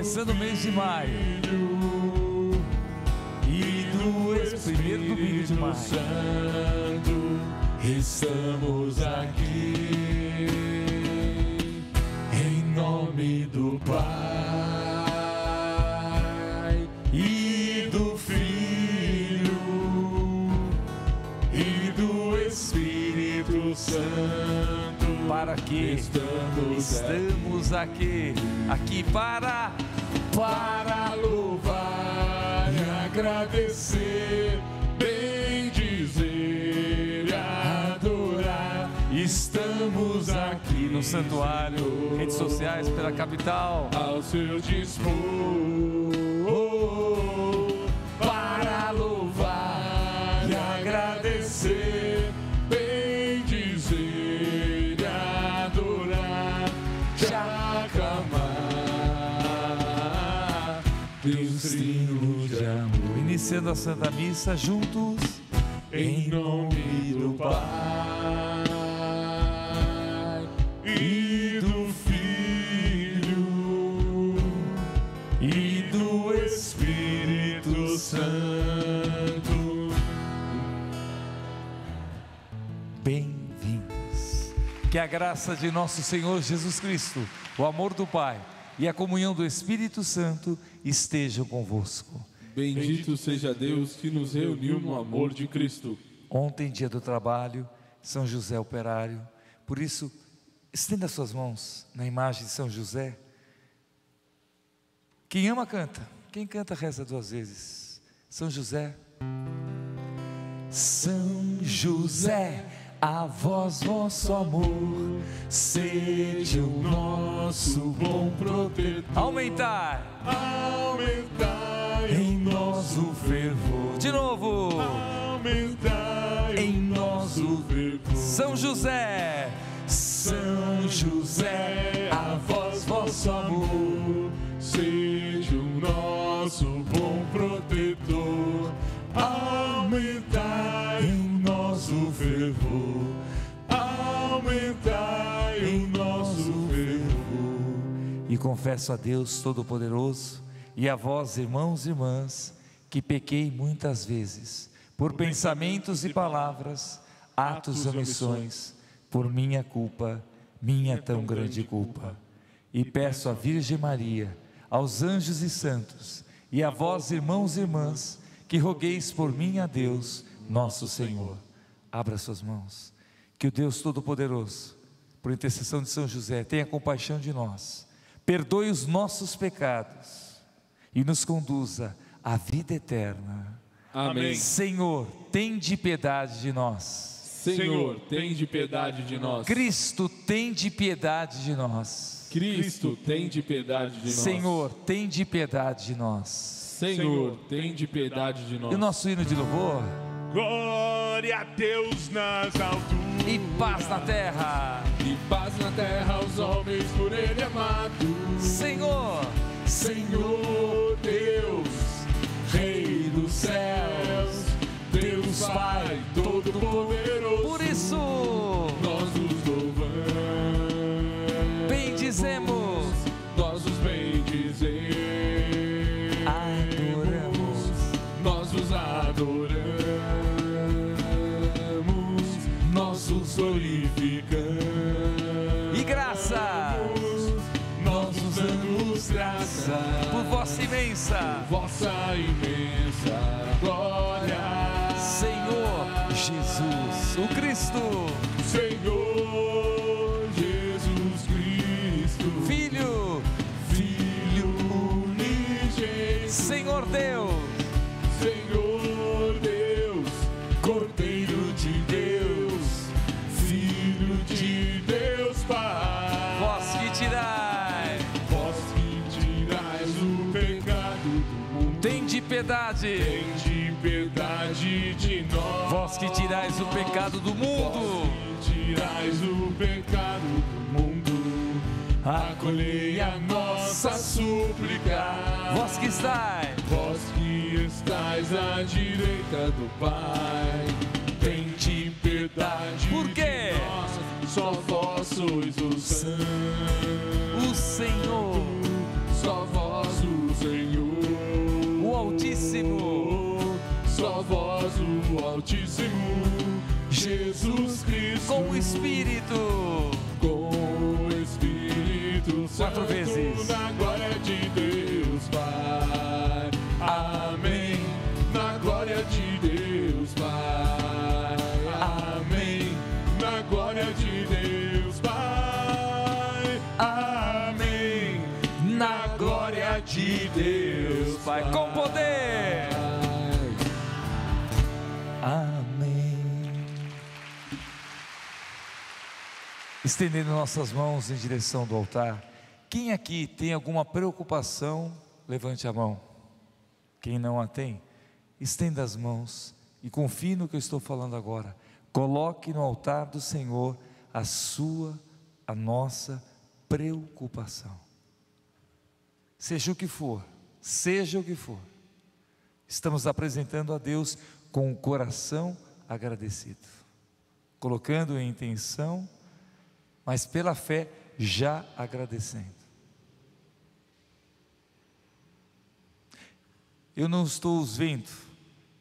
começando o mês de maio. E do ex- primeiro domingo de maio. Santo, estamos aqui em nome do Pai e do Filho e do Espírito Santo. Para que Estamos estamos aqui, aqui para para louvar e agradecer, bem dizer e adorar. Estamos aqui no santuário, redes sociais pela capital. ao seu dispor para louvar e agradecer, Iniciando a Santa Missa juntos. Em nome do Pai e do Filho e do Espírito Santo. Bem-vindos. Que a graça de nosso Senhor Jesus Cristo, o amor do Pai e a comunhão do Espírito Santo estejam convosco. Bendito seja Deus que nos reuniu no amor de Cristo. Ontem, dia do trabalho, São José operário. Por isso, estenda suas mãos na imagem de São José. Quem ama, canta. Quem canta, reza duas vezes. São José. São José, a vós vosso amor, seja o nosso bom protetor. Aumentar Aumentai em nós o fervor. De novo. aumentai Em nós o fervor. São José, São José, a vós vosso amor. seja o nosso bom protetor. Aumentai em nós o fervor. Aumentai o nosso fervor. E confesso a Deus Todo-Poderoso e a vós, irmãos e irmãs, que pequei muitas vezes, por pensamentos e palavras, atos e omissões, por minha culpa, minha tão grande culpa. E peço à Virgem Maria, aos anjos e santos, e a vós, irmãos e irmãs, que rogueis por mim a Deus, nosso Senhor. Abra suas mãos. Que o Deus Todo-Poderoso, por intercessão de São José, tenha compaixão de nós, perdoe os nossos pecados e nos conduza à vida eterna. Amém. Senhor, tem de piedade de nós. Senhor, tem de piedade de nós. Cristo, tem de piedade de nós. Cristo, tem de piedade de nós. Senhor, tem de piedade de nós. Senhor, tem de piedade de E o nós. nosso hino de louvor? Glória a Deus nas alturas. E paz na terra. E paz na terra aos homens por ele amados. Senhor, Senhor Deus, céus, Deus Pai Todo-Poderoso. Piedade, tem de piedade de nós. vós que tirais o pecado do mundo, Vós que tirais o pecado do mundo, acolhei a nossa súplica. vós que estais, Vós que estais à direita do Pai, tem de piedade Por quê? de nós. Só vós sois o Santo. o Senhor, Só vós do Senhor. Altíssimo, Só vós, o Altíssimo, Jesus Cristo. com o Espírito. com o Espírito Santo. Quatro vezes. Na glória de Deus, de Deus, Pai, com poder. Amém. Estendendo nossas mãos em direção do altar. Quem aqui tem alguma preocupação, levante a mão. Quem não a tem, estenda as mãos e confie no que eu estou falando agora. Coloque no altar do Senhor a sua, a nossa preocupação. Seja o que for, seja o que for, estamos apresentando a Deus com o coração agradecido, colocando em intenção, mas pela fé já agradecendo. Eu não estou os vendo,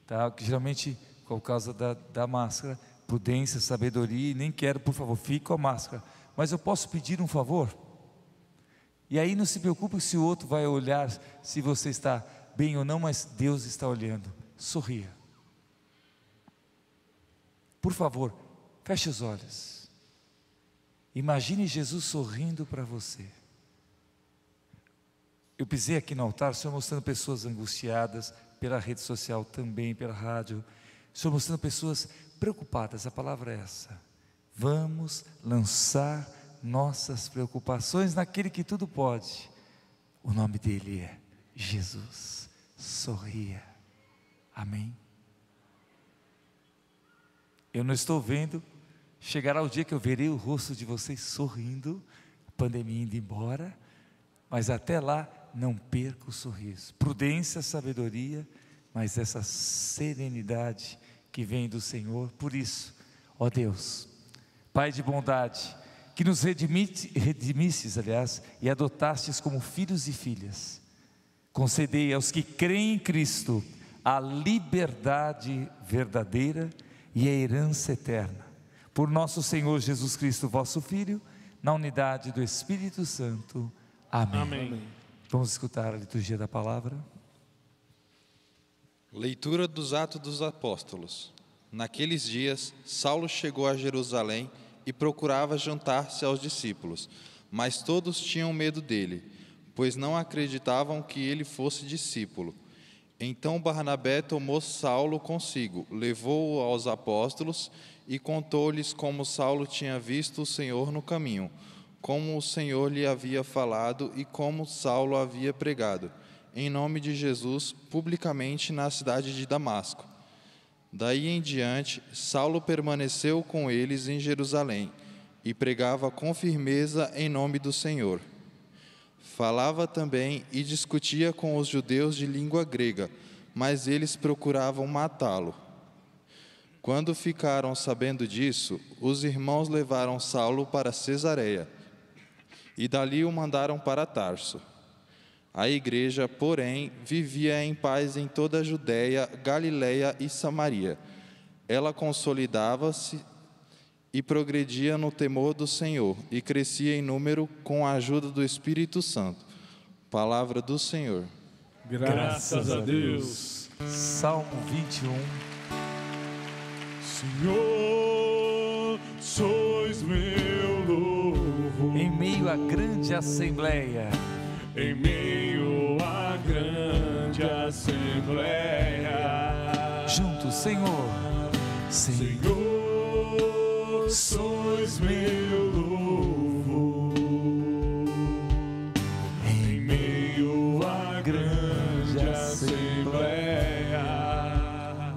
tá? Que geralmente, por causa da, da máscara, prudência, sabedoria, e nem quero, por favor, fique com a máscara. Mas eu posso pedir um favor? E aí não se preocupe se o outro vai olhar se você está bem ou não, mas Deus está olhando. Sorria. Por favor, feche os olhos. Imagine Jesus sorrindo para você. Eu pisei aqui no altar, o Senhor mostrando pessoas angustiadas pela rede social também, pela rádio. O Senhor mostrando pessoas preocupadas, a palavra é essa. Vamos lançar nossas preocupações naquele que tudo pode. O nome dele é Jesus. Sorria. Amém. Eu não estou vendo. Chegará o dia que eu verei o rosto de vocês sorrindo, pandemia indo embora, mas até lá não perca o sorriso. Prudência, sabedoria, mas essa serenidade que vem do Senhor. Por isso, ó Deus, Pai de bondade, que nos redimite, redimistes, aliás, e adotastes como filhos e filhas. Concedei aos que creem em Cristo a liberdade verdadeira e a herança eterna. Por nosso Senhor Jesus Cristo, vosso Filho, na unidade do Espírito Santo. Amém. Amém. Vamos escutar a liturgia da palavra. Leitura dos Atos dos Apóstolos. Naqueles dias, Saulo chegou a Jerusalém e procurava juntar-se aos discípulos, mas todos tinham medo dele, pois não acreditavam que ele fosse discípulo. Então Barnabé tomou Saulo consigo, levou-o aos apóstolos e contou-lhes como Saulo tinha visto o Senhor no caminho, como o Senhor lhe havia falado e como Saulo havia pregado, em nome de Jesus, publicamente na cidade de Damasco. Daí em diante, Saulo permaneceu com eles em Jerusalém e pregava com firmeza em nome do Senhor. Falava também e discutia com os judeus de língua grega, mas eles procuravam matá-lo. Quando ficaram sabendo disso, os irmãos levaram Saulo para Cesareia e dali o mandaram para Tarso. A igreja, porém, vivia em paz em toda a Judéia, Galiléia e Samaria. Ela consolidava-se e progredia no temor do Senhor e crescia em número com a ajuda do Espírito Santo. Palavra do Senhor. Graças a Deus. Salmo 21. Senhor, sois meu louvor. Em meio à grande assembleia, Em meio à grande assembleia. Senhor, Senhor, Senhor, sois meu louvor. Em meio à grande assembleia.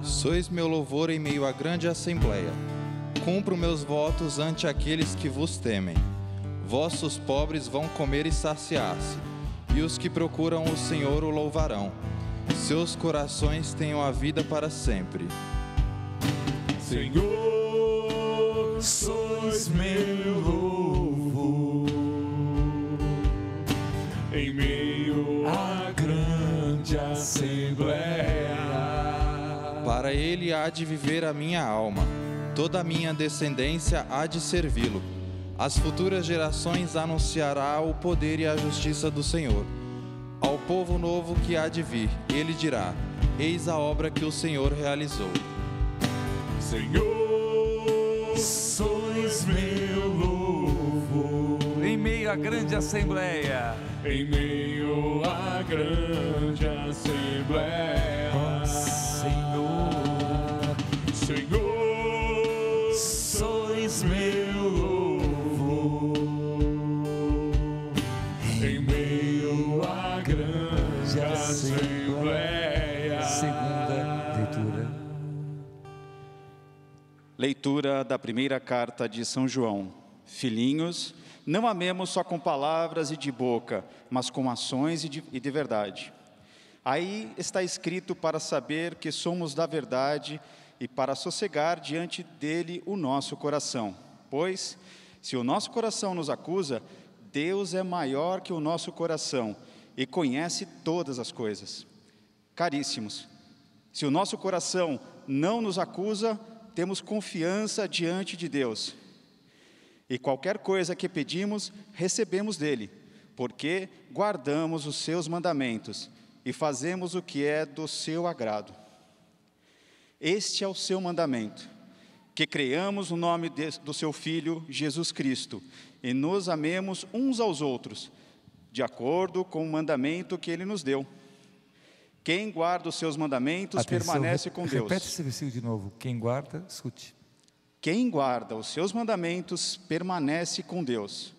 Sois meu louvor em meio à grande assembleia. Cumpro meus votos ante aqueles que vos temem. Vossos pobres vão comer e saciar-se, e os que procuram o Senhor o louvarão. Seus corações tenham a vida para sempre. Senhor, sois meu louvo. em meio à grande assembleia. Para ele há de viver a minha alma, toda a minha descendência há de servi-lo às futuras gerações anunciará o poder e a justiça do Senhor. Ao povo novo que há de vir, ele dirá: Eis a obra que o Senhor realizou. Senhor, sois meu louvor. Em meio à grande assembleia. Em meio à grande assembleia. Ó Senhor, Senhor, sois meu Leitura da primeira carta de São João. Filhinhos, não amemos só com palavras e de boca, mas com ações e de, e de verdade. Aí está escrito para saber que somos da verdade e para sossegar diante dele o nosso coração. Pois, se o nosso coração nos acusa, Deus é maior que o nosso coração e conhece todas as coisas. Caríssimos, se o nosso coração não nos acusa, temos confiança diante de Deus. E qualquer coisa que pedimos, recebemos dele, porque guardamos os seus mandamentos e fazemos o que é do seu agrado. Este é o seu mandamento: que creiamos no nome de, do seu Filho, Jesus Cristo, e nos amemos uns aos outros, de acordo com o mandamento que ele nos deu. Quem guarda os seus mandamentos Atenção, permanece com Deus. Repete esse versículo de novo. Quem guarda, escute. Quem guarda os seus mandamentos permanece com Deus,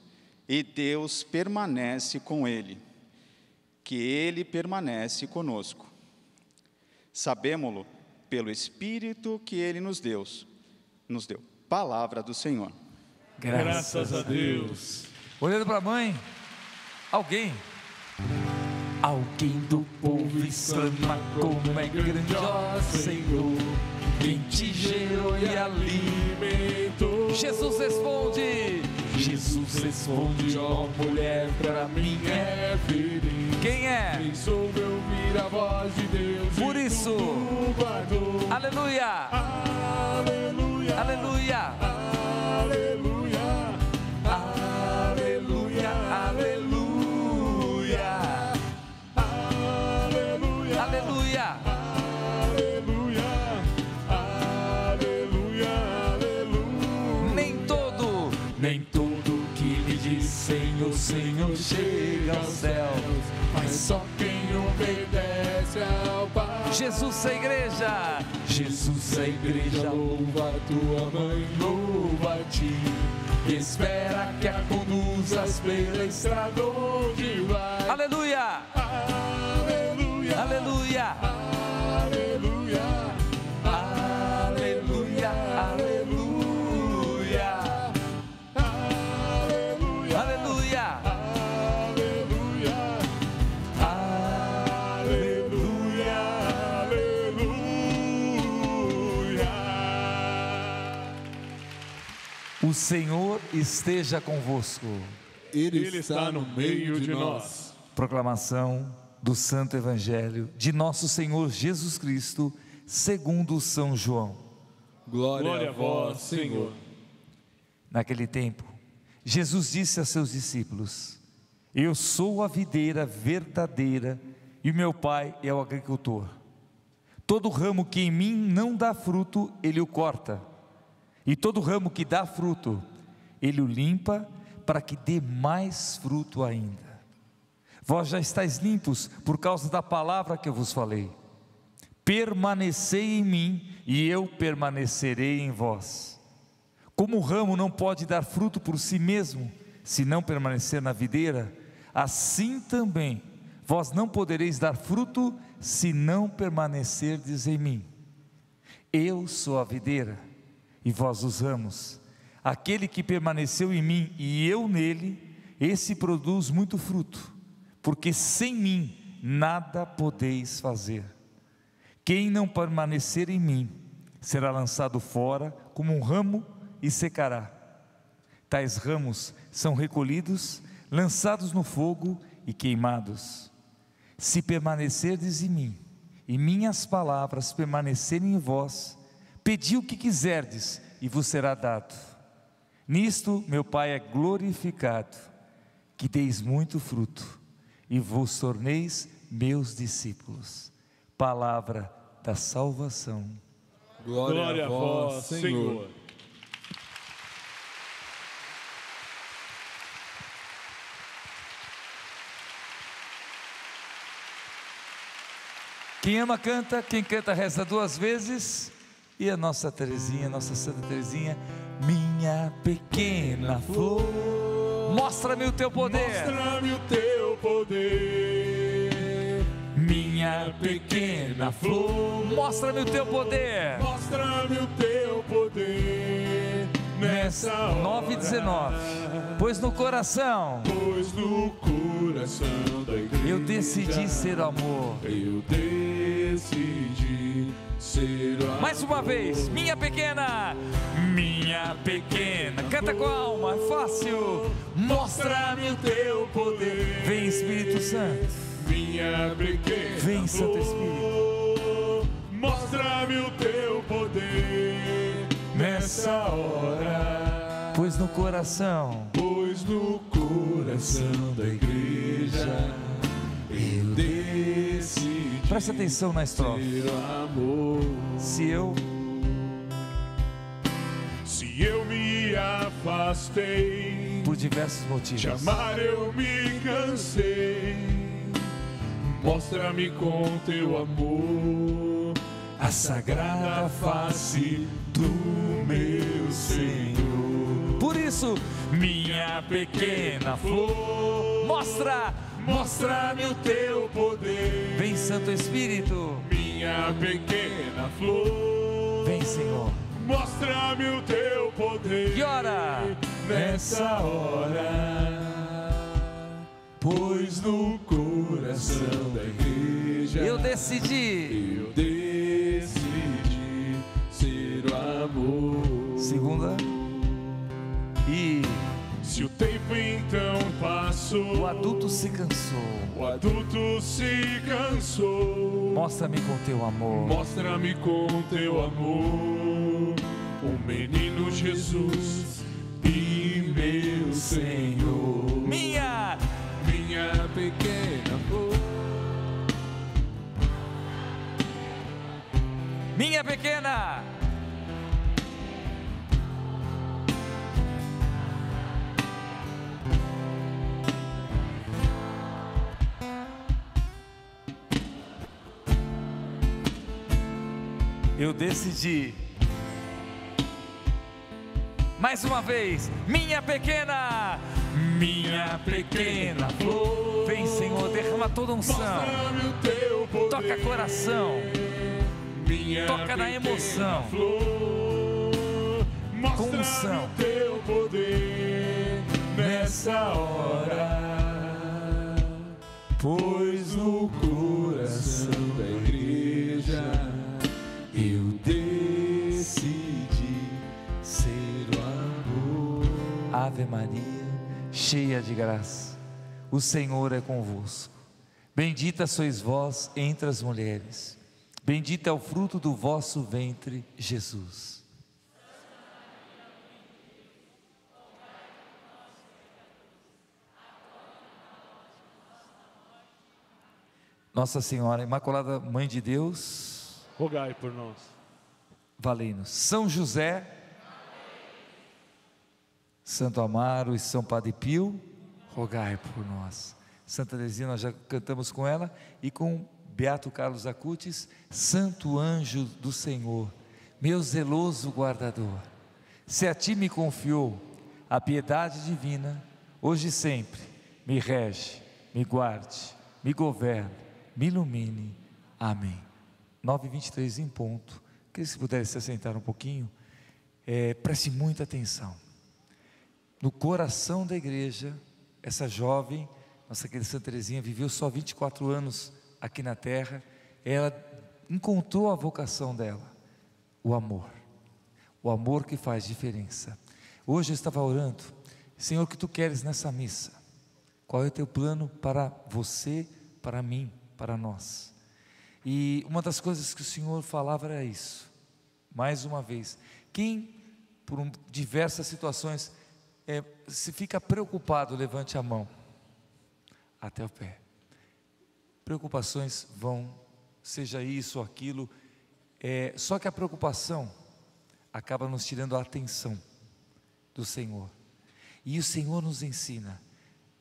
e Deus permanece com ele, que ele permanece conosco. Sabemo-lo pelo Espírito que ele nos deu, nos deu. Palavra do Senhor. Graças a Deus. Olhando para a mãe, alguém. Alguém do exclama como é grande, ó Senhor, quem te gerou e alimentou. Jesus responde, Jesus responde, ó mulher, para mim é. feliz. Quem é? Quem soube ouvir a voz de Deus Por isso. Aleluia. aleluia, Aleluia. aleluia, nem todo que lhe diz Senhor, Senhor chega aos céus. Mas só quem obedece ao Pai. Jesus é igreja, Jesus é igreja. louva tua mãe, louva a ti. Espera que a conduzas pela estrada onde vai. Aleluia. O Senhor esteja convosco. Ele está no meio de nós. Proclamação do Santo Evangelho de nosso Senhor Jesus Cristo, segundo São João. Glória, Glória a vós, Senhor. Naquele tempo, Jesus disse a seus discípulos: Eu sou a videira verdadeira e o meu Pai é o agricultor. Todo ramo que em mim não dá fruto, ele o corta, e todo ramo que dá fruto, ele o limpa para que dê mais fruto ainda. Vós já estáis limpos por causa da palavra que eu vos falei. Permanecei em mim e eu permanecerei em vós. Como o ramo não pode dar fruto por si mesmo, se não permanecer na videira, assim também vós não podereis dar fruto se não permanecerdes em mim. Eu sou a videira e vós os ramos. Aquele que permaneceu em mim e eu nele, esse produz muito fruto, porque sem mim nada podeis fazer. Quem não permanecer em mim será lançado fora como um ramo e secará. Tais ramos são recolhidos, lançados no fogo e queimados. Se permanecerdes em mim e minhas palavras permanecerem em vós, pedi o que quiserdes e vos será dado. Nisto meu Pai é glorificado, que deis muito fruto e vos torneis meus discípulos. Palavra da salvação. Glória, Glória a vós, Senhor. Senhor. Quem ama canta, quem canta reza duas vezes. E a nossa Terezinha, nossa Santa Terezinha, minha pequena flor, mostra-me o teu poder. Mostra-me o teu poder. Minha pequena flor, mostra-me o teu poder. Mostra-me o teu poder. Nessa hora, 9 e 19. Pois no coração, pois no coração da igreja, eu decidi ser amor. Eu decidi ser amor. Mais uma vez, minha pequena, minha pequena, canta com a alma, é fácil. Mostra-me o teu poder. Vem Espírito Santo. Minha pequena, vem Santo Espírito. Mostra-me o teu poder nessa hora. Pois no coração, pois no coração da igreja eu decidi. Preste atenção na estrofe. Se eu se eu me afastei por diversos motivos, de amar eu me cansei. Mostra-me com teu amor a sagrada face do meu Senhor. Por isso, minha pequena flor, mostra, mostra-me o teu poder. Vem, Santo Espírito, minha pequena flor. Vem, Senhor. Mostra-me o teu poder. E ora, nessa hora, pois no coração da igreja eu decidi. Eu decidi amor. Segunda. E se o tempo então passou, o adulto se cansou. O adulto se cansou. Mostra-me com teu amor. Mostra-me com teu amor. O menino Jesus e meu Senhor. Minha, minha pequena flor. Minha pequena eu decidi. Mais uma vez, minha pequena, minha pequena flor. Vem, Senhor, derrama toda unção. Toca coração. Toca na emoção. Com unção. teu poder nessa hora. Pois Ave Maria, cheia de graça, o Senhor é convosco. Bendita sois vós entre as mulheres, bendito é o fruto do vosso ventre, Jesus. Nossa Senhora Imaculada Mãe de Deus, rogai por nós. Valei-nos. São José, Santo Amaro e São Padre Pio, rogai por nós. Santa Teresinha, nós já cantamos com ela, e com Beato Carlos Acutis, Santo Anjo do Senhor, meu zeloso guardador, se a ti me confiou a piedade divina, hoje e sempre, me rege, me guarde, me governe, me ilumine. Amém. 9h23 em ponto. Queria se pudesse se assentar um pouquinho. É, preste muita atenção. No coração da igreja, essa jovem, nossa querida Santa Teresinha, viveu só 24 anos aqui na terra. Ela encontrou a vocação dela, o amor. O amor que faz diferença. Hoje eu estava orando, Senhor, o que tu queres nessa missa? Qual é o teu plano para você, para mim, para nós? E uma das coisas que o Senhor falava era isso. Mais uma vez, quem por diversas situações é, se fica preocupado, levante a mão até o pé. Preocupações vão, seja isso ou aquilo, é, só que a preocupação acaba nos tirando a atenção do Senhor. E o Senhor nos ensina,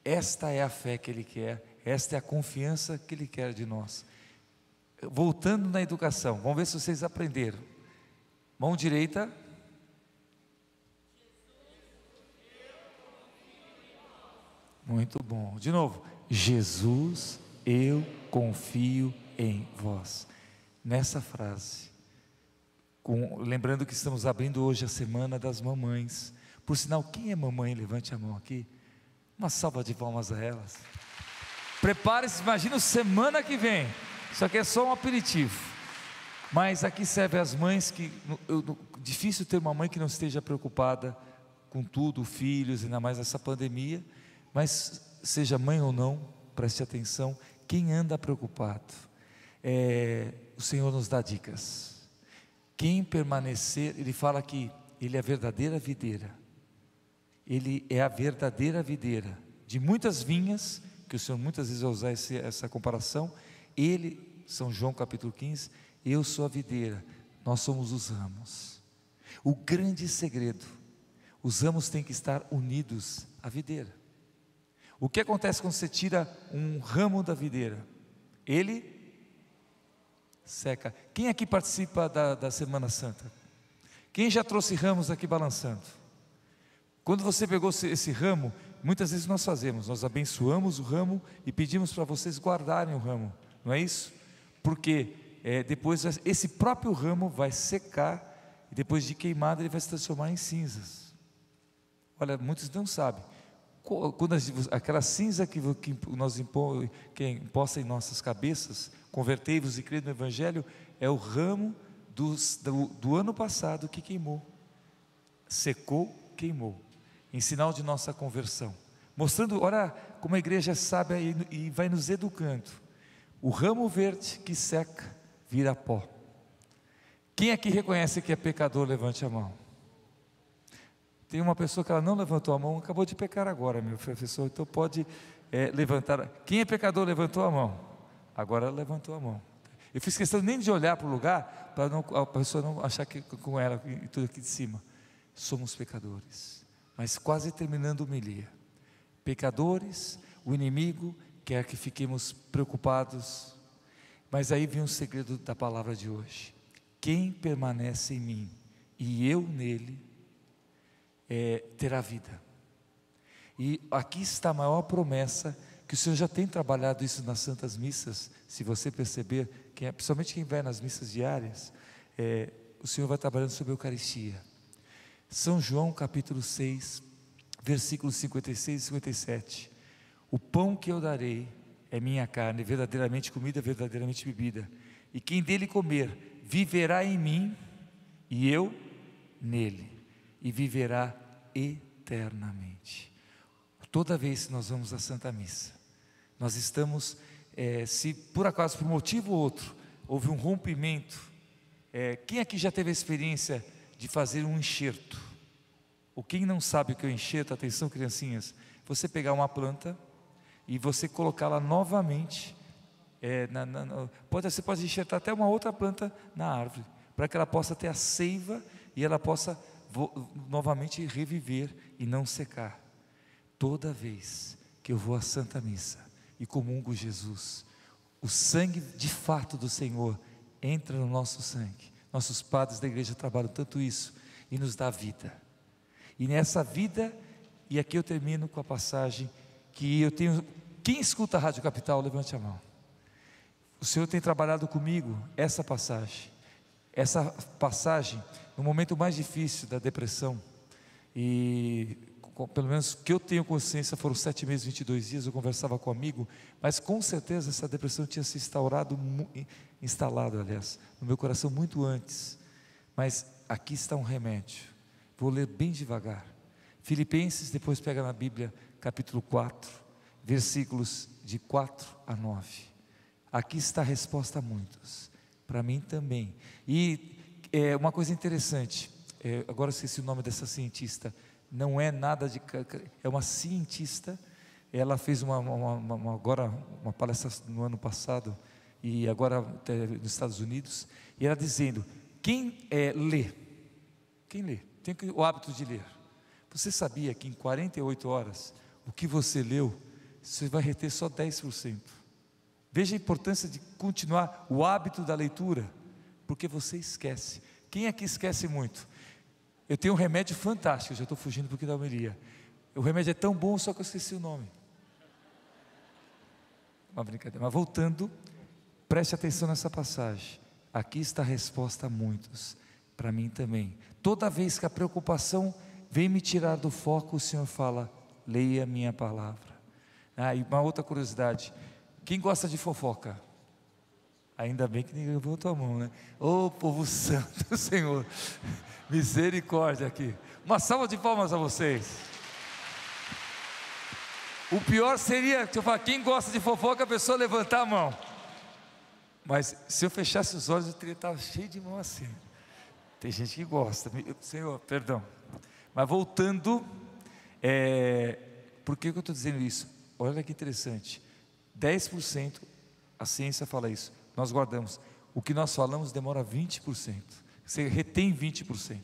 esta é a fé que Ele quer, esta é a confiança que Ele quer de nós. Voltando na educação, vamos ver se vocês aprenderam. Mão direita, Muito bom. De novo, Jesus, eu confio em vós. Nessa frase, com, lembrando que estamos abrindo hoje a semana das mamães. Por sinal, quem é mamãe? Levante a mão aqui. Uma salva de palmas a elas. Prepare-se, imagina semana que vem. Isso aqui é só um aperitivo. Mas aqui serve as mães que. Eu, difícil ter uma mãe que não esteja preocupada com tudo, filhos, ainda mais nessa pandemia. Mas seja mãe ou não, preste atenção, quem anda preocupado, é, o Senhor nos dá dicas. Quem permanecer, ele fala que ele é a verdadeira videira. Ele é a verdadeira videira de muitas vinhas, que o Senhor muitas vezes vai usar esse, essa comparação. Ele, São João capítulo 15, eu sou a videira, nós somos os ramos. O grande segredo, os ramos têm que estar unidos à videira. O que acontece quando você tira um ramo da videira? Ele seca. Quem aqui participa da, da Semana Santa? Quem já trouxe ramos aqui balançando? Quando você pegou esse ramo, muitas vezes nós fazemos, nós abençoamos o ramo e pedimos para vocês guardarem o ramo, não é isso? Porque é, depois esse próprio ramo vai secar e depois de queimado ele vai se transformar em cinzas. Olha, muitos não sabem quando aquela cinza que, nós impõe, que imposta em nossas cabeças, convertei-vos e crede no Evangelho, é o ramo dos, do, do ano passado que queimou, secou, queimou, em sinal de nossa conversão, mostrando, olha como a igreja sabe e, e vai nos educando. O ramo verde que seca vira pó. Quem aqui reconhece que é pecador, levante a mão. Tem uma pessoa que ela não levantou a mão, acabou de pecar agora, meu professor, então pode é, levantar. Quem é pecador levantou a mão? Agora ela levantou a mão. Eu fiz questão nem de olhar para o lugar, para a pessoa não achar que com ela e tudo aqui de cima. Somos pecadores, mas quase terminando o homilia. Pecadores, o inimigo quer que fiquemos preocupados, mas aí vem o segredo da palavra de hoje. Quem permanece em mim e eu nele, é, terá vida. E aqui está a maior promessa que o Senhor já tem trabalhado isso nas santas missas. Se você perceber, quem é, principalmente quem vai nas missas diárias, é, o Senhor vai trabalhando sobre a Eucaristia. São João capítulo 6, versículos 56 e 57. O pão que eu darei é minha carne, verdadeiramente comida, verdadeiramente bebida. E quem dele comer, viverá em mim e eu nele, e viverá eternamente. Toda vez que nós vamos à Santa Missa, nós estamos, é, se por acaso, por motivo ou outro, houve um rompimento, é, quem aqui já teve a experiência de fazer um enxerto? Ou quem não sabe o que é o enxerto, atenção criancinhas, você pegar uma planta e você colocá-la novamente, é, na, na, pode, você pode enxertar até uma outra planta na árvore, para que ela possa ter a seiva e ela possa vou novamente reviver e não secar. Toda vez que eu vou à Santa Missa e comungo Jesus, o sangue de fato do Senhor entra no nosso sangue. Nossos padres da igreja trabalham tanto isso e nos dá vida. E nessa vida, e aqui eu termino com a passagem que eu tenho. Quem escuta a Rádio Capital, levante a mão. O Senhor tem trabalhado comigo essa passagem. Essa passagem no momento mais difícil da depressão, e pelo menos que eu tenho consciência, foram sete meses, 22 dias, eu conversava com um amigo, mas com certeza essa depressão tinha se instaurado, instalado, aliás, no meu coração muito antes. Mas aqui está um remédio. Vou ler bem devagar. Filipenses, depois pega na Bíblia, capítulo 4, versículos de 4 a 9. Aqui está a resposta a muitos, para mim também. E é, uma coisa interessante, é, agora esqueci o nome dessa cientista, não é nada de. É uma cientista, ela fez uma, uma, uma agora uma palestra no ano passado, e agora nos Estados Unidos, e ela dizendo: quem é, lê, quem lê, tem o hábito de ler. Você sabia que em 48 horas, o que você leu, você vai reter só 10%. Veja a importância de continuar o hábito da leitura, porque você esquece. Quem aqui esquece muito? Eu tenho um remédio fantástico, já estou fugindo porque da homilia. O remédio é tão bom, só que eu esqueci o nome. Uma brincadeira. Mas voltando, preste atenção nessa passagem. Aqui está a resposta a muitos, para mim também. Toda vez que a preocupação vem me tirar do foco, o Senhor fala: leia a minha palavra. Ah, e uma outra curiosidade: quem gosta de fofoca? Ainda bem que ninguém botou a mão, né? Ô oh, povo santo Senhor, misericórdia aqui. Uma salva de palmas a vocês. O pior seria, se eu falar, quem gosta de fofoca, a pessoa levantar a mão. Mas se eu fechasse os olhos, eu teria estado cheio de mão assim. Tem gente que gosta. Senhor, perdão. Mas voltando, é, por que, que eu estou dizendo isso? Olha que interessante. 10%, a ciência fala isso, nós guardamos. O que nós falamos demora 20%. Você retém 20%.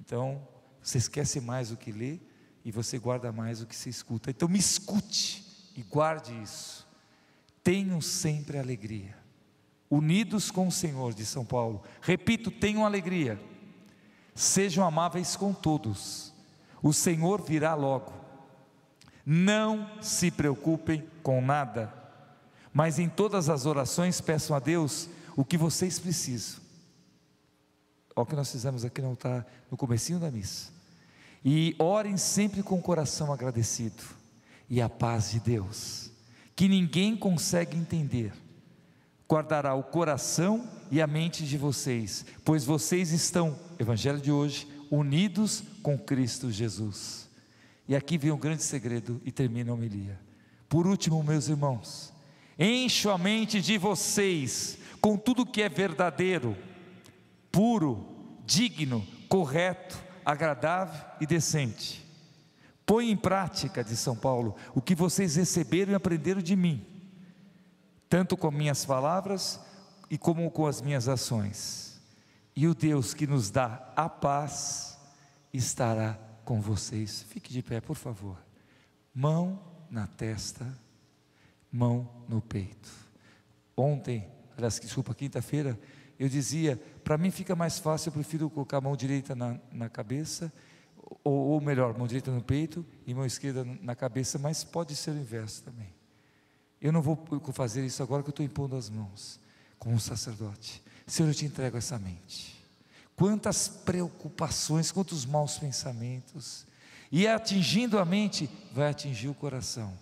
Então, você esquece mais o que lê e você guarda mais o que se escuta. Então, me escute e guarde isso. Tenham sempre alegria unidos com o Senhor, de São Paulo. Repito, tenham alegria, sejam amáveis com todos, o Senhor virá logo. Não se preocupem com nada, mas em todas as orações peçam a Deus o que vocês precisam. Olha o que nós fizemos aqui no altar, no comecinho da missa. E orem sempre com o coração agradecido. E a paz de Deus, que ninguém consegue entender, guardará o coração e a mente de vocês, pois vocês estão, Evangelho de hoje, unidos com Cristo Jesus. E aqui vem um grande segredo e termina a homilia. Por último, meus irmãos, encho a mente de vocês com tudo que é verdadeiro, puro, digno, correto, agradável e decente. Põe em prática, de São Paulo, o que vocês receberam e aprenderam de mim tanto com minhas palavras e como com as minhas ações. E o Deus que nos dá a paz estará com vocês. Fique de pé, por favor. Mão na testa, mão no peito. Ontem, aliás, desculpa, quinta-feira, eu dizia: para mim fica mais fácil, eu prefiro colocar a mão direita na, na cabeça, ou, ou melhor, mão direita no peito e mão esquerda na cabeça, mas pode ser o inverso também. Eu não vou fazer isso agora que eu estou impondo as mãos, como um sacerdote. Senhor, eu te entrego essa mente. Quantas preocupações, quantos maus pensamentos. E atingindo a mente, vai atingir o coração.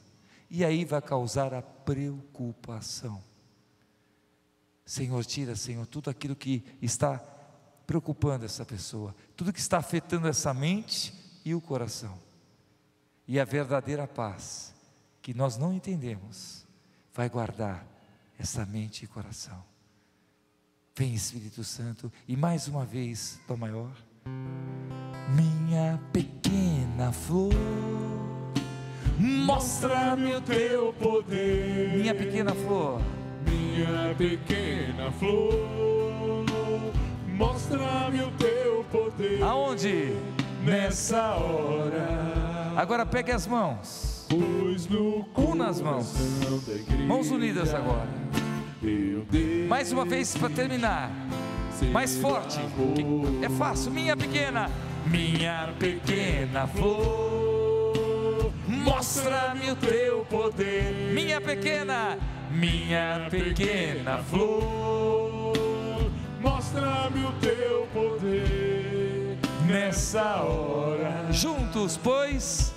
E aí vai causar a preocupação. Senhor, tira, Senhor, tudo aquilo que está preocupando essa pessoa, tudo que está afetando essa mente e o coração. E a verdadeira paz, que nós não entendemos, vai guardar essa mente e coração. Vem Espírito Santo e mais uma vez, Dó maior. Minha pequena flor, mostra-me o teu poder. Minha pequena flor, minha pequena flor, mostra-me o teu poder. Aonde? Nessa hora. Agora pegue as mãos. Una as mãos. Mãos unidas agora. Mais uma vez para terminar. Mais forte. É fácil. Minha pequena. Minha pequena flor. Mostra-me o teu poder. Minha pequena. Minha pequena flor. Mostra-me o teu poder. Nessa hora. Juntos, pois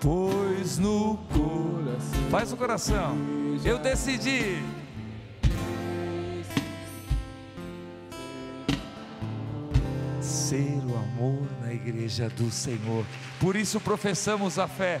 pois no coração. Faz o coração. Eu decidi. Ser o amor na igreja do Senhor. Por isso professamos a fé.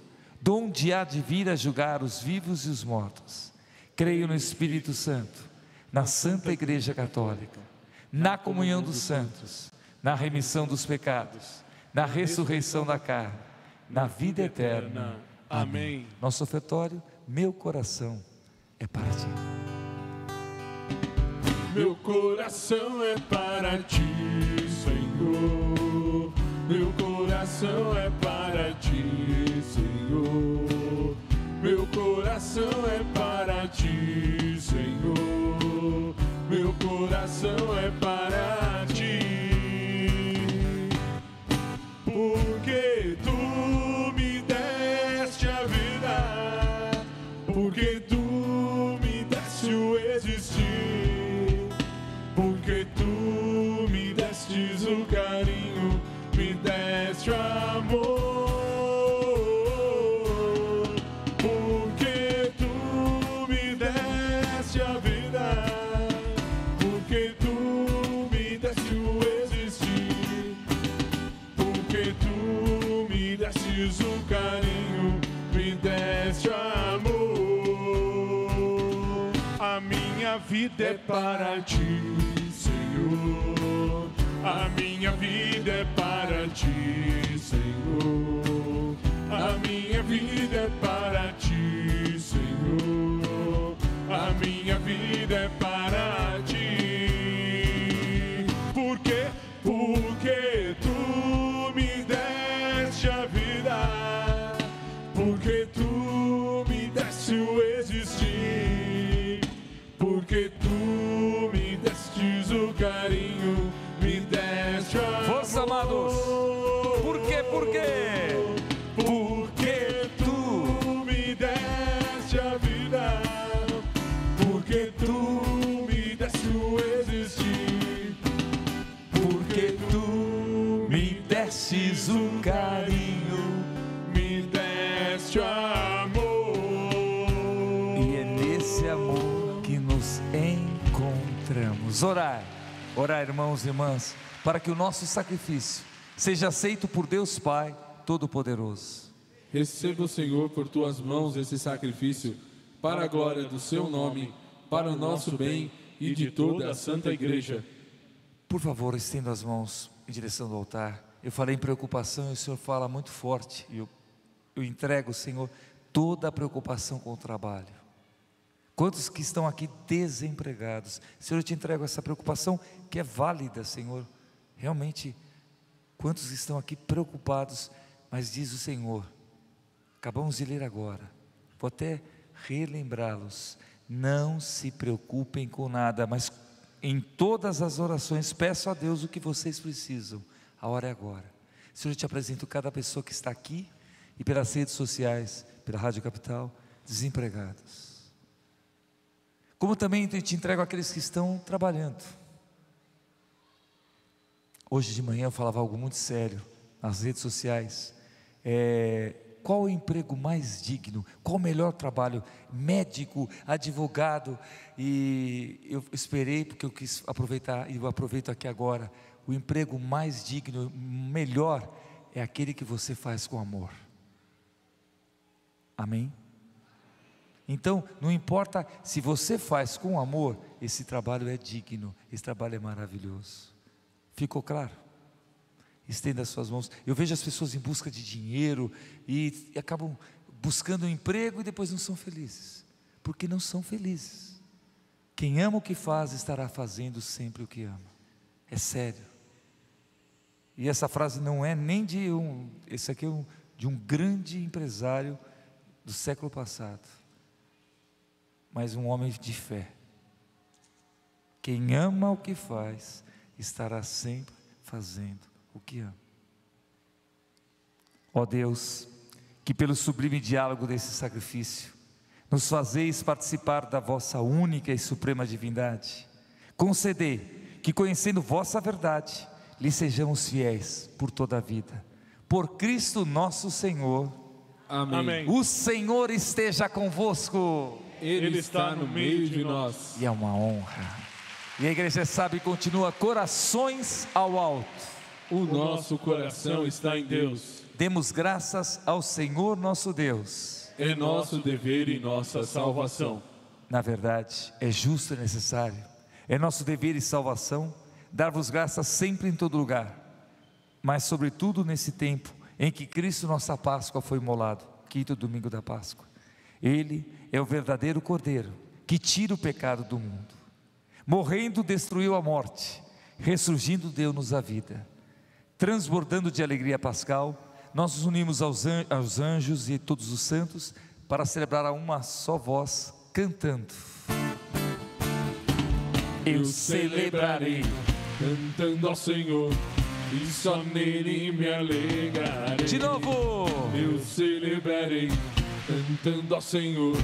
donde há de vir a julgar os vivos e os mortos. Creio no Espírito Santo, na Santa Igreja Católica, na comunhão dos santos, na remissão dos pecados, na ressurreição da carne, na vida eterna. Amém. Nosso ofertório, meu coração é para ti. Meu coração é para ti, Senhor. Meu coração é para ti, Senhor. Meu coração é para ti, Senhor. Meu coração é para ti. Porque tu me deste a vida. Porque tu me deste o existir. Porque tu me destes o carinho, me deste o vida é para ti, Senhor. A minha vida é para ti, Senhor. A minha vida é para ti, Senhor. A minha vida é para ti. Orar, orar, irmãos e irmãs, para que o nosso sacrifício seja aceito por Deus Pai Todo-Poderoso. Receba, Senhor, por tuas mãos esse sacrifício, para a glória do seu nome, para o nosso bem e de toda a Santa Igreja. Por favor, estenda as mãos em direção do altar. Eu falei em preocupação e o Senhor fala muito forte. E eu, eu entrego, Senhor, toda a preocupação com o trabalho. Quantos que estão aqui desempregados? Senhor, eu te entrego essa preocupação que é válida, Senhor. Realmente, quantos estão aqui preocupados, mas diz o Senhor, acabamos de ler agora, vou até relembrá-los. Não se preocupem com nada, mas em todas as orações peço a Deus o que vocês precisam. A hora é agora. Senhor, eu te apresento cada pessoa que está aqui e pelas redes sociais, pela Rádio Capital, desempregados. Como também te entrego aqueles que estão trabalhando. Hoje de manhã eu falava algo muito sério nas redes sociais. É, qual o emprego mais digno? Qual o melhor trabalho? Médico, advogado. E eu esperei porque eu quis aproveitar e eu aproveito aqui agora. O emprego mais digno, melhor, é aquele que você faz com amor. Amém? Então, não importa se você faz com amor, esse trabalho é digno, esse trabalho é maravilhoso. Ficou claro? Estenda as suas mãos. Eu vejo as pessoas em busca de dinheiro e, e acabam buscando um emprego e depois não são felizes, porque não são felizes. Quem ama o que faz estará fazendo sempre o que ama. É sério. E essa frase não é nem de um, esse aqui é um, de um grande empresário do século passado, mas um homem de fé. Quem ama o que faz estará sempre fazendo o que ama. Ó Deus, que pelo sublime diálogo desse sacrifício, nos fazeis participar da vossa única e suprema divindade. Concedei que, conhecendo vossa verdade, lhe sejamos fiéis por toda a vida. Por Cristo nosso Senhor. Amém. Amém. O Senhor esteja convosco. Ele está no meio de nós. E é uma honra. E a igreja sabe e continua corações ao alto. O nosso coração está em Deus. Demos graças ao Senhor nosso Deus. É nosso dever e nossa salvação. Na verdade, é justo e necessário. É nosso dever e salvação dar-vos graças sempre em todo lugar, mas sobretudo nesse tempo em que Cristo nossa Páscoa foi imolado, quinto domingo da Páscoa. Ele é o verdadeiro Cordeiro que tira o pecado do mundo. Morrendo destruiu a morte, ressurgindo deu-nos a vida. Transbordando de alegria pascal, nós nos unimos aos an- aos anjos e todos os santos para celebrar a uma só voz, cantando. Eu celebrarei, cantando ao Senhor, e só nele me alegrarei. de novo. Eu celebrarei, cantando ao Senhor,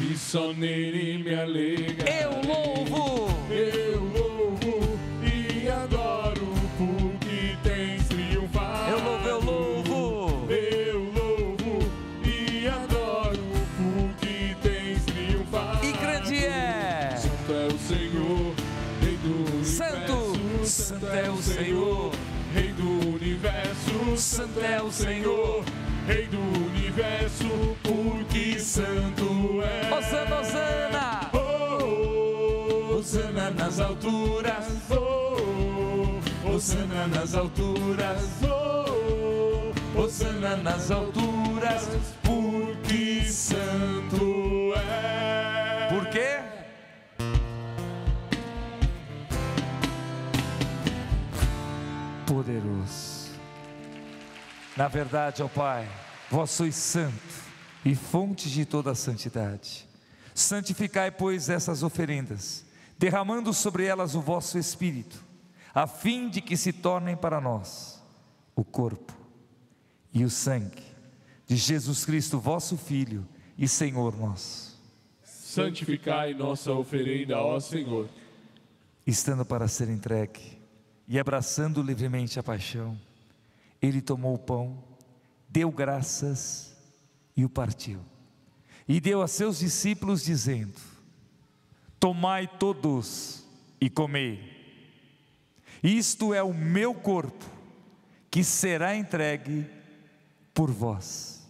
e só nele me alegrarei. Eu louvo, Eu louvo e adoro porque tens triunfado. eu louvo, eu louvo. Eu louvo e adoro porque tens triunfado. E grande é, Santo é o Senhor, Rei do Santo, universo. Santo é o Senhor. Rei do universo. Santo é o Senhor. Rei do nas alturas. Oh, oh, Osana nas alturas. Oh, oh, Osana nas alturas, porque santo é. Por quê? Poderoso. Na verdade, ó Pai, vós sois santo e fonte de toda a santidade. Santificai, pois, essas oferendas, derramando sobre elas o vosso Espírito, a fim de que se tornem para nós o corpo e o sangue de Jesus Cristo, vosso Filho e Senhor nosso. Santificai nossa oferenda, ó Senhor. estando para ser entregue e abraçando livremente a paixão, ele tomou o pão, deu graças e o partiu. E deu a seus discípulos, dizendo: Tomai todos e comei. Isto é o meu corpo, que será entregue por vós.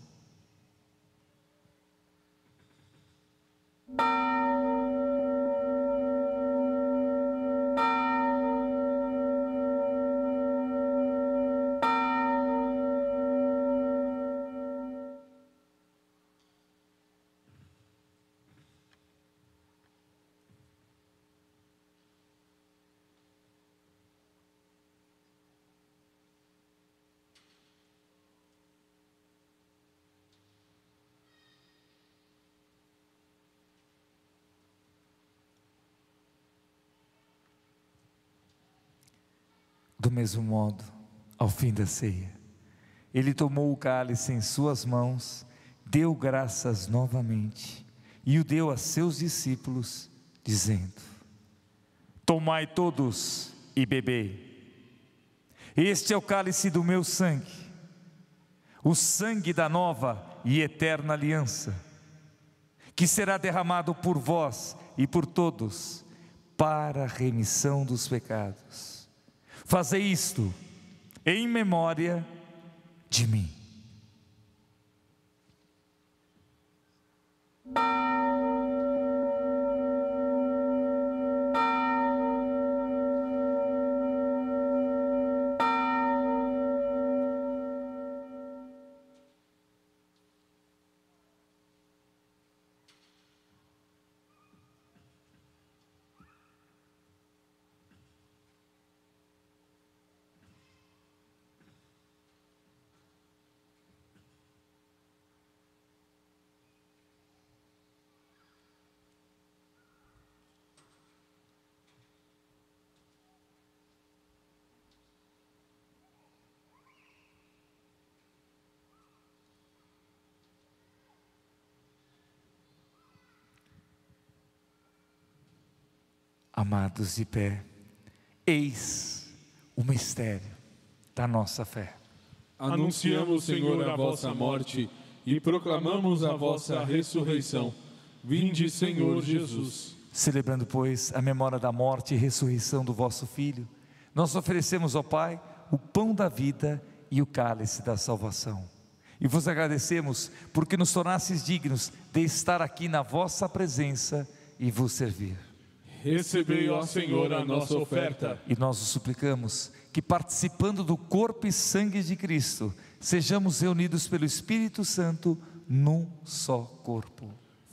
Do mesmo modo, ao fim da ceia, ele tomou o cálice em suas mãos, deu graças novamente e o deu a seus discípulos, dizendo: Tomai todos e bebei. Este é o cálice do meu sangue, o sangue da nova e eterna aliança, que será derramado por vós e por todos para a remissão dos pecados. Fazei isto em memória de mim. Amados de pé, eis o mistério da nossa fé. Anunciamos, Senhor, a vossa morte e proclamamos a vossa ressurreição. Vinde, Senhor Jesus. Celebrando, pois, a memória da morte e ressurreição do vosso Filho, nós oferecemos ao Pai o pão da vida e o cálice da salvação. E vos agradecemos porque nos tornastes dignos de estar aqui na vossa presença e vos servir. Recebei, ó Senhor, a nossa oferta. E nós os suplicamos que, participando do corpo e sangue de Cristo, sejamos reunidos pelo Espírito Santo num só corpo.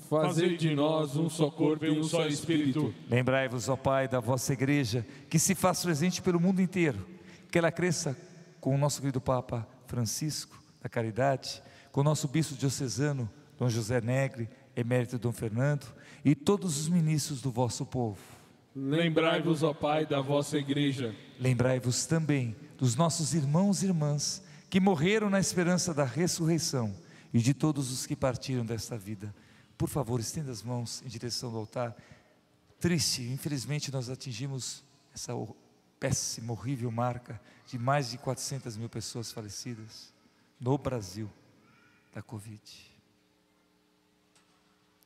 Fazei de nós um só corpo e um só espírito. Lembrai-vos, ó Pai, da vossa igreja, que se faz presente pelo mundo inteiro, que ela cresça com o nosso querido Papa Francisco, da Caridade, com o nosso bispo diocesano, Dom José Negre, emérito Dom Fernando, e todos os ministros do vosso povo. Lembrai-vos, ó Pai, da vossa igreja. Lembrai-vos também dos nossos irmãos e irmãs que morreram na esperança da ressurreição e de todos os que partiram desta vida. Por favor, estenda as mãos em direção do altar. Triste, infelizmente nós atingimos essa péssima, horrível marca de mais de 400 mil pessoas falecidas no Brasil da Covid.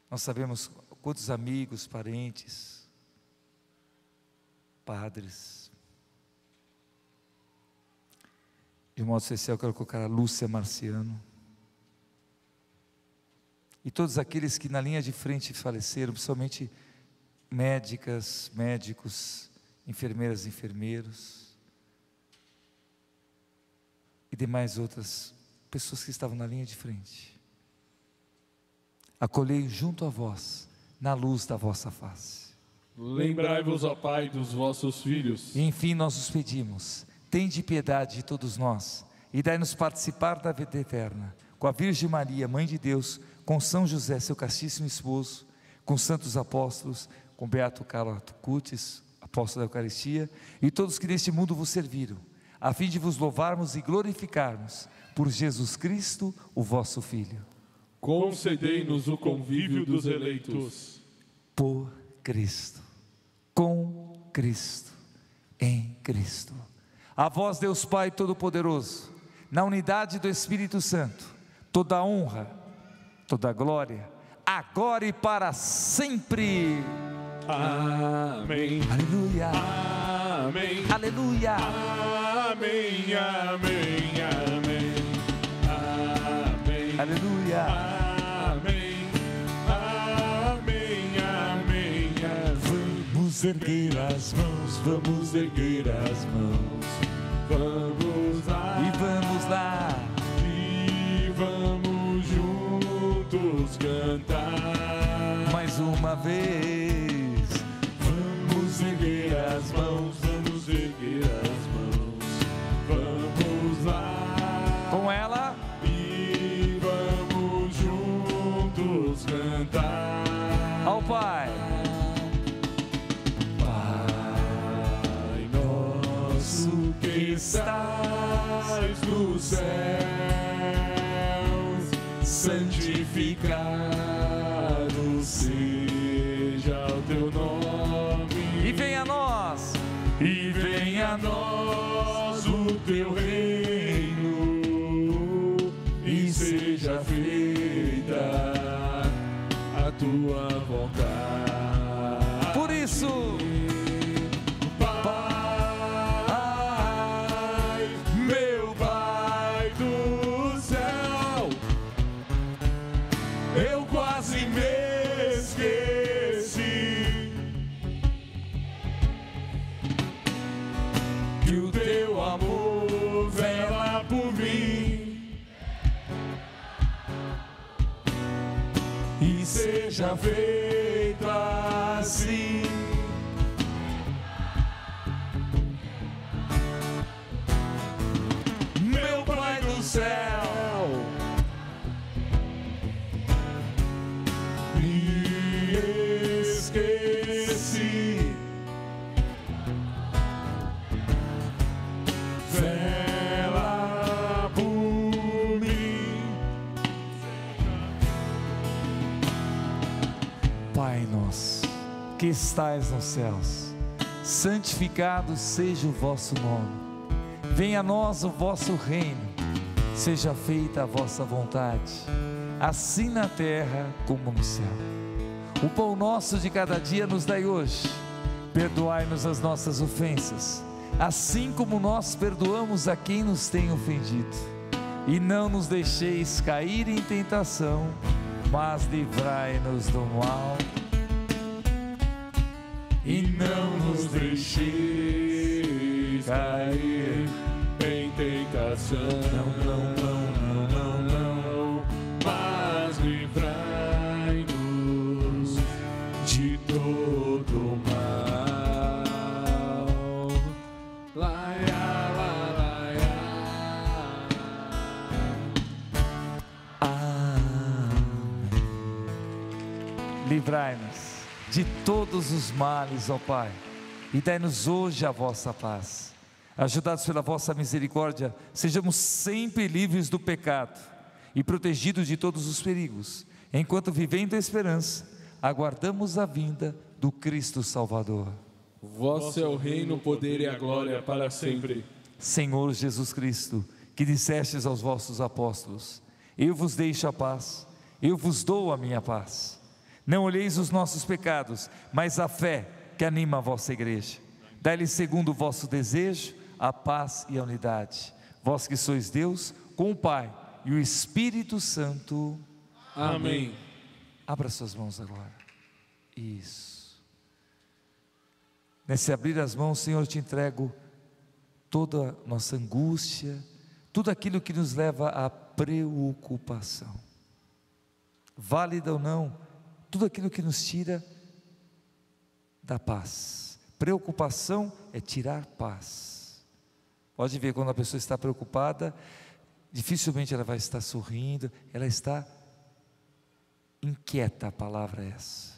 Nós sabemos quantos amigos, parentes, padres. De modo especial, eu quero colocar a Lúcia Marciano. E todos aqueles que na linha de frente faleceram, principalmente médicas, médicos, enfermeiras, enfermeiros e demais outras pessoas que estavam na linha de frente. Acolhei junto a vós, na luz da vossa face. Lembrai-vos, ó Pai, dos vossos filhos. E enfim nós os pedimos, tende piedade de todos nós e dai-nos participar da vida eterna, com a Virgem Maria, Mãe de Deus, com São José, seu castíssimo esposo, com santos apóstolos, com Beato Carlo Cutis, apóstolo da Eucaristia, e todos que neste mundo vos serviram, a fim de vos louvarmos e glorificarmos por Jesus Cristo, o vosso Filho. Concedei-nos o convívio dos eleitos. Por Cristo, com Cristo, em Cristo. A vós, Deus Pai Todo-Poderoso, na unidade do Espírito Santo, toda honra, toda glória, agora e para sempre. Amém. Aleluia. Amém. Aleluia. Amém. Amém. Amém. Aleluia. Amém. Amém. Amém. Vamos erguer as mãos, vamos erguer as mãos. Vamos lá E vamos lá. e vamos juntos cantar. Mais uma vez. Cantar. Ao Pai. Pai nosso que estás nos céus, seja Nos céus, santificado seja o vosso nome. Venha a nós o vosso reino, seja feita a vossa vontade, assim na terra como no céu. O pão nosso de cada dia nos dai hoje. Perdoai-nos as nossas ofensas, assim como nós perdoamos a quem nos tem ofendido. E não nos deixeis cair em tentação, mas livrai-nos do mal. E não nos deixeis cair em tentação. Não, não, não, não, não, não. Mas livrai-nos de todo mal. Laia, la, laia. Livrai-nos todos os males, ó Pai, e dai-nos hoje a vossa paz. Ajudados pela vossa misericórdia, sejamos sempre livres do pecado e protegidos de todos os perigos, enquanto vivendo a esperança, aguardamos a vinda do Cristo Salvador. Vosso é o reino, o poder e a glória para sempre. Senhor Jesus Cristo, que dissestes aos vossos apóstolos: Eu vos deixo a paz, eu vos dou a minha paz. Não olheis os nossos pecados, mas a fé que anima a vossa igreja. Dai-lhe segundo o vosso desejo a paz e a unidade. Vós que sois Deus, com o Pai e o Espírito Santo. Amém. Abra suas mãos agora. Isso. Nesse abrir as mãos, Senhor, eu te entrego toda a nossa angústia, tudo aquilo que nos leva à preocupação. Válida ou não, tudo aquilo que nos tira da paz. Preocupação é tirar paz. Pode ver, quando a pessoa está preocupada, dificilmente ela vai estar sorrindo, ela está inquieta, a palavra é essa.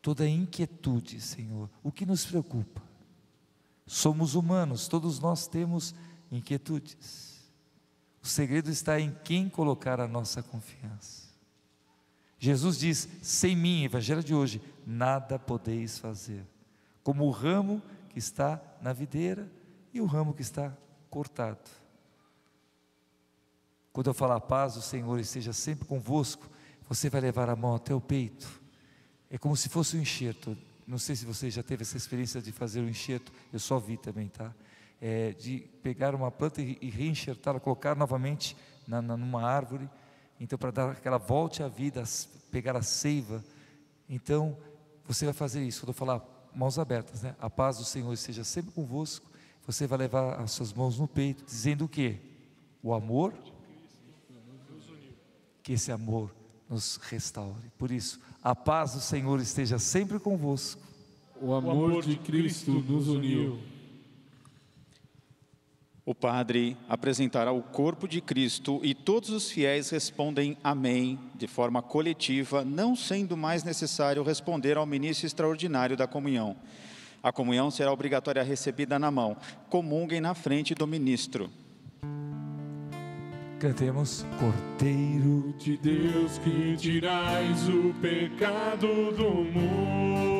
Toda inquietude, Senhor, o que nos preocupa? Somos humanos, todos nós temos inquietudes. O segredo está em quem colocar a nossa confiança. Jesus diz: sem mim, Evangelho de hoje, nada podeis fazer. Como o ramo que está na videira e o ramo que está cortado. Quando eu falar paz, o Senhor esteja sempre convosco, você vai levar a mão até o peito. É como se fosse um enxerto. Não sei se você já teve essa experiência de fazer um enxerto, eu só vi também, tá? É, de pegar uma planta e, reenxertá-la, colocar novamente na, na, numa árvore, então para dar aquela volte à vida, pegar a seiva. Então, você vai fazer isso, quando eu falar mãos abertas, né? A paz do Senhor esteja sempre convosco. Você vai levar as suas mãos no peito, dizendo o quê? O amor que esse amor nos restaure. Por isso, a paz do Senhor esteja sempre convosco. O amor de Cristo nos uniu. O padre apresentará o corpo de Cristo e todos os fiéis respondem amém de forma coletiva, não sendo mais necessário responder ao ministro extraordinário da comunhão. A comunhão será obrigatória recebida na mão. Comunguem na frente do ministro. Cantemos Cordeiro. de Deus que tirais o pecado do mundo.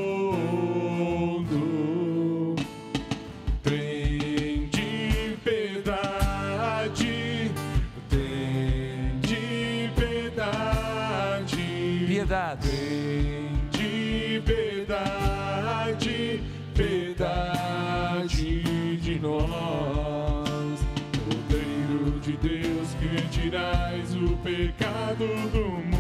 Pecado do mundo.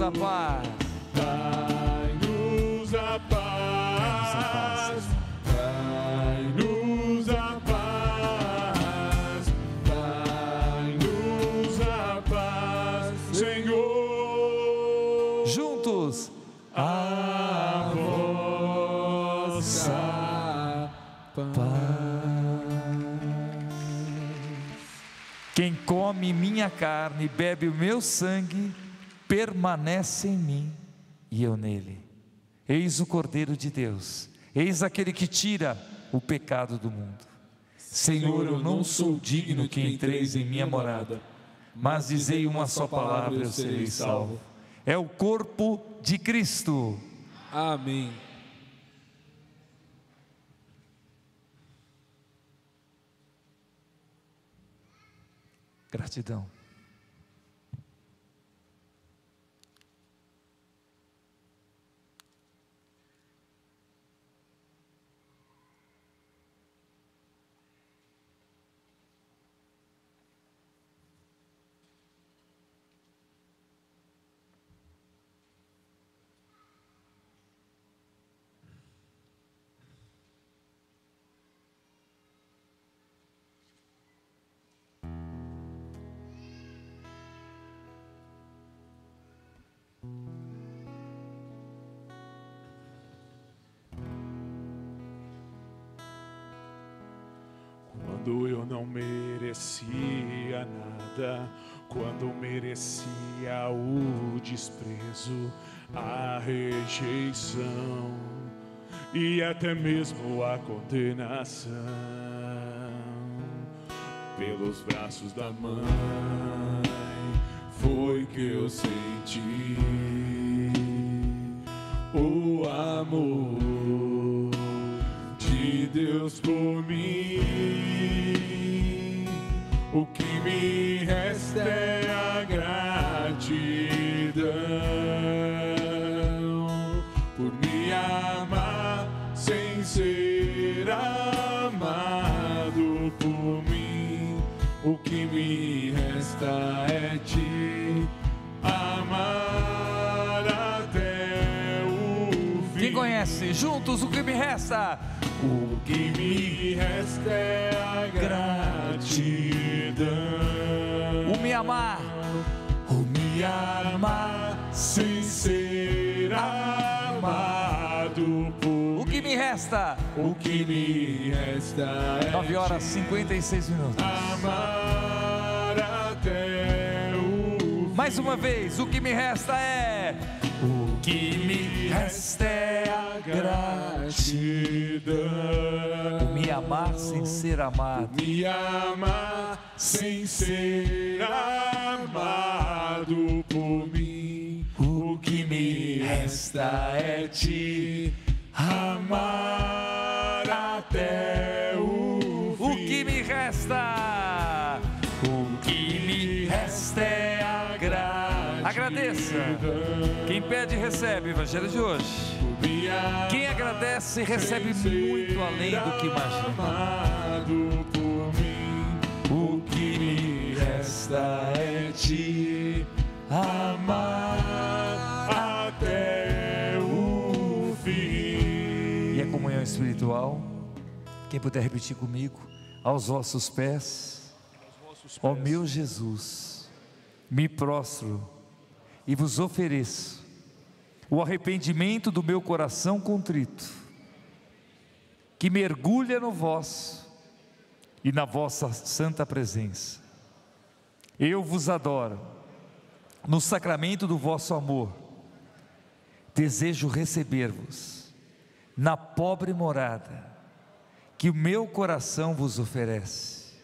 Dai-nos a paz. Dai-nos a paz. Dai-nos a paz. Dai-nos a paz, Senhor. Juntos a vossa paz. Quem come minha carne e bebe o meu sangue permanece em mim e eu nele. Eis o Cordeiro de Deus, eis aquele que tira o pecado do mundo. Senhor, eu não sou digno que entreis em minha morada, mas dizei uma só palavra e eu serei salvo. É o corpo de Cristo. Amém. Gratidão. Não merecia nada, quando merecia o desprezo, a rejeição e até mesmo a condenação, pelos braços da mãe, foi que eu senti o amor de Deus por mim. Resta é a gratidão por me amar sem ser amado por mim. O que me resta é te amar até o fim. Quem conhece? Juntos o que me resta? O que me resta é a gratidão. Amar. Me amar sem ser amado por O que me resta? O que me resta é 9 horas 56 minutos. amar até o Mais uma vez, o que me resta é. Que me resta é a gratidão. Me amar sem ser amado. Me amar sem ser amado por mim. O que me resta é te amar até pede, recebe. Evangelho de hoje. Quem agradece, recebe muito além do que imagina. O que me resta é te amar até o fim. E a comunhão espiritual. Quem puder repetir comigo, aos vossos pés, ó meu Jesus, me prostro e vos ofereço o arrependimento do meu coração contrito, que mergulha no vosso e na vossa santa presença. Eu vos adoro no sacramento do vosso amor. Desejo receber-vos na pobre morada que o meu coração vos oferece,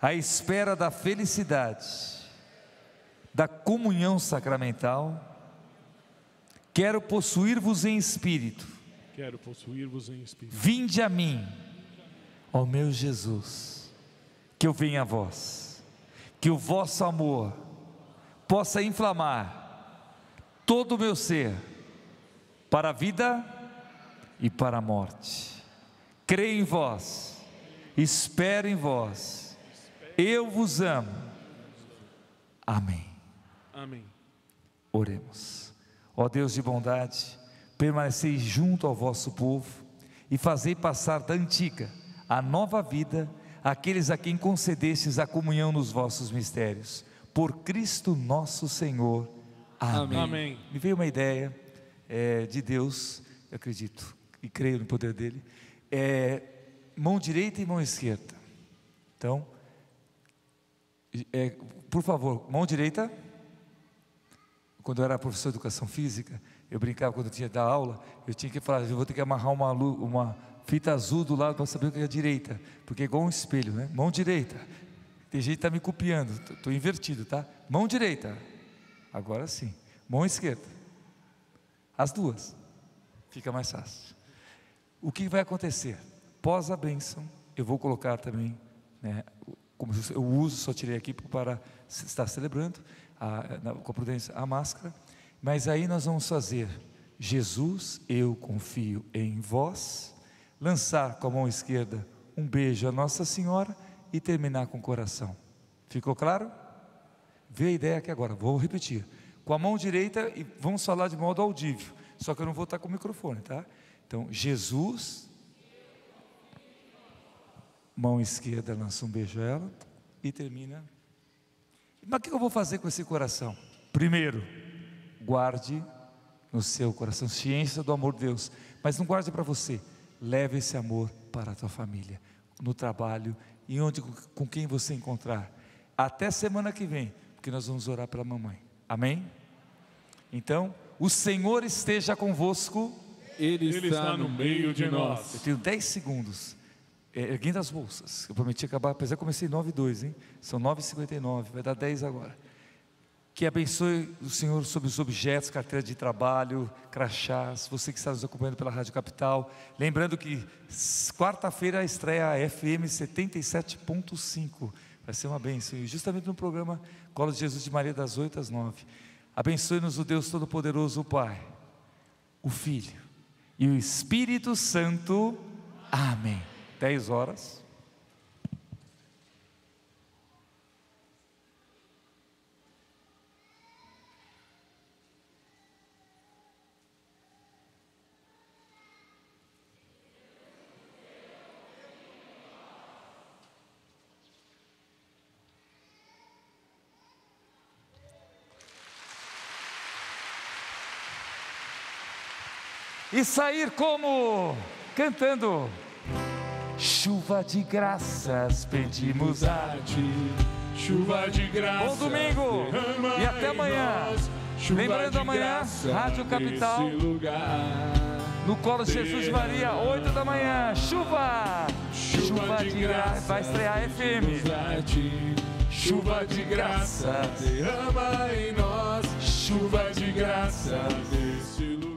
à espera da felicidade, da comunhão sacramental Quero possuir-vos em espírito. Quero possuir-vos em espírito. Vinde a mim, ó meu Jesus, que eu venha a vós, que o vosso amor possa inflamar todo o meu ser para a vida e para a morte. Creio em vós, espero em vós, eu vos amo. Amém. Amém. Oremos. Ó Deus de bondade, permanecei junto ao vosso povo e fazei passar da antiga a nova vida aqueles a quem concedestes a comunhão nos vossos mistérios. Por Cristo nosso Senhor. Amém. Amém. Me veio uma ideia é, de Deus, eu acredito e creio no poder dele, é, mão direita e mão esquerda. Então, É, por favor, mão direita. Quando eu era professor de educação física, eu brincava quando eu tinha da aula, eu tinha que falar, eu vou ter que amarrar uma, uma fita azul do lado para saber o que é a direita, porque é igual um espelho, né? Mão direita. Tem gente que está me copiando, estou invertido, tá? Mão direita. Agora sim. Mão esquerda. As duas. Fica mais fácil. O que vai acontecer? Pós a bênção, eu vou colocar também, né, como eu uso, só tirei aqui para estar celebrando a, na, com a prudência a máscara, mas aí nós vamos fazer Jesus, eu confio em vós, lançar com a mão esquerda um beijo a Nossa Senhora e terminar com o coração. Ficou claro? Vê a ideia aqui agora, vou repetir. Com a mão direita e vamos falar de modo audível, só que eu não vou estar com o microfone, tá? Então, Jesus, mão esquerda lança um beijo a ela e termina. Mas o que eu vou fazer com esse coração? Primeiro, guarde no seu coração ciência do amor de Deus, mas não guarde para você, leve esse amor para a tua família, no trabalho e onde com quem você encontrar. Até semana que vem, porque nós vamos orar pela mamãe. Amém? Então, o Senhor esteja convosco. Ele, Ele está, no meio de nós. Eu tenho 10 segundos. É, erguendo as bolsas. Eu prometi acabar, apesar que comecei 9 e 2, hein? São 9,59, vai dar 10 agora. Que abençoe o Senhor sobre os objetos, carteira de trabalho, crachás, você que está nos acompanhando pela Rádio Capital. Lembrando que quarta-feira estreia a FM 77.5. Vai ser uma bênção. E justamente no programa Colo de Jesus de Maria das 8 às 9. Abençoe-nos o Deus Todo-Poderoso, o Pai, o Filho e o Espírito Santo. Amém. 10 horas. e sair como cantando. Chuva de graças pedimos a ti. Chuva de graças. Bom domingo e até amanhã. Lembrando amanhã, Rádio Capital. No colo de Jesus de Maria, 8 da manhã. Chuva! Chuva de graça. Vai estrear FM. Chuva de graça, derrama em nós. Chuva de graça desse lugar.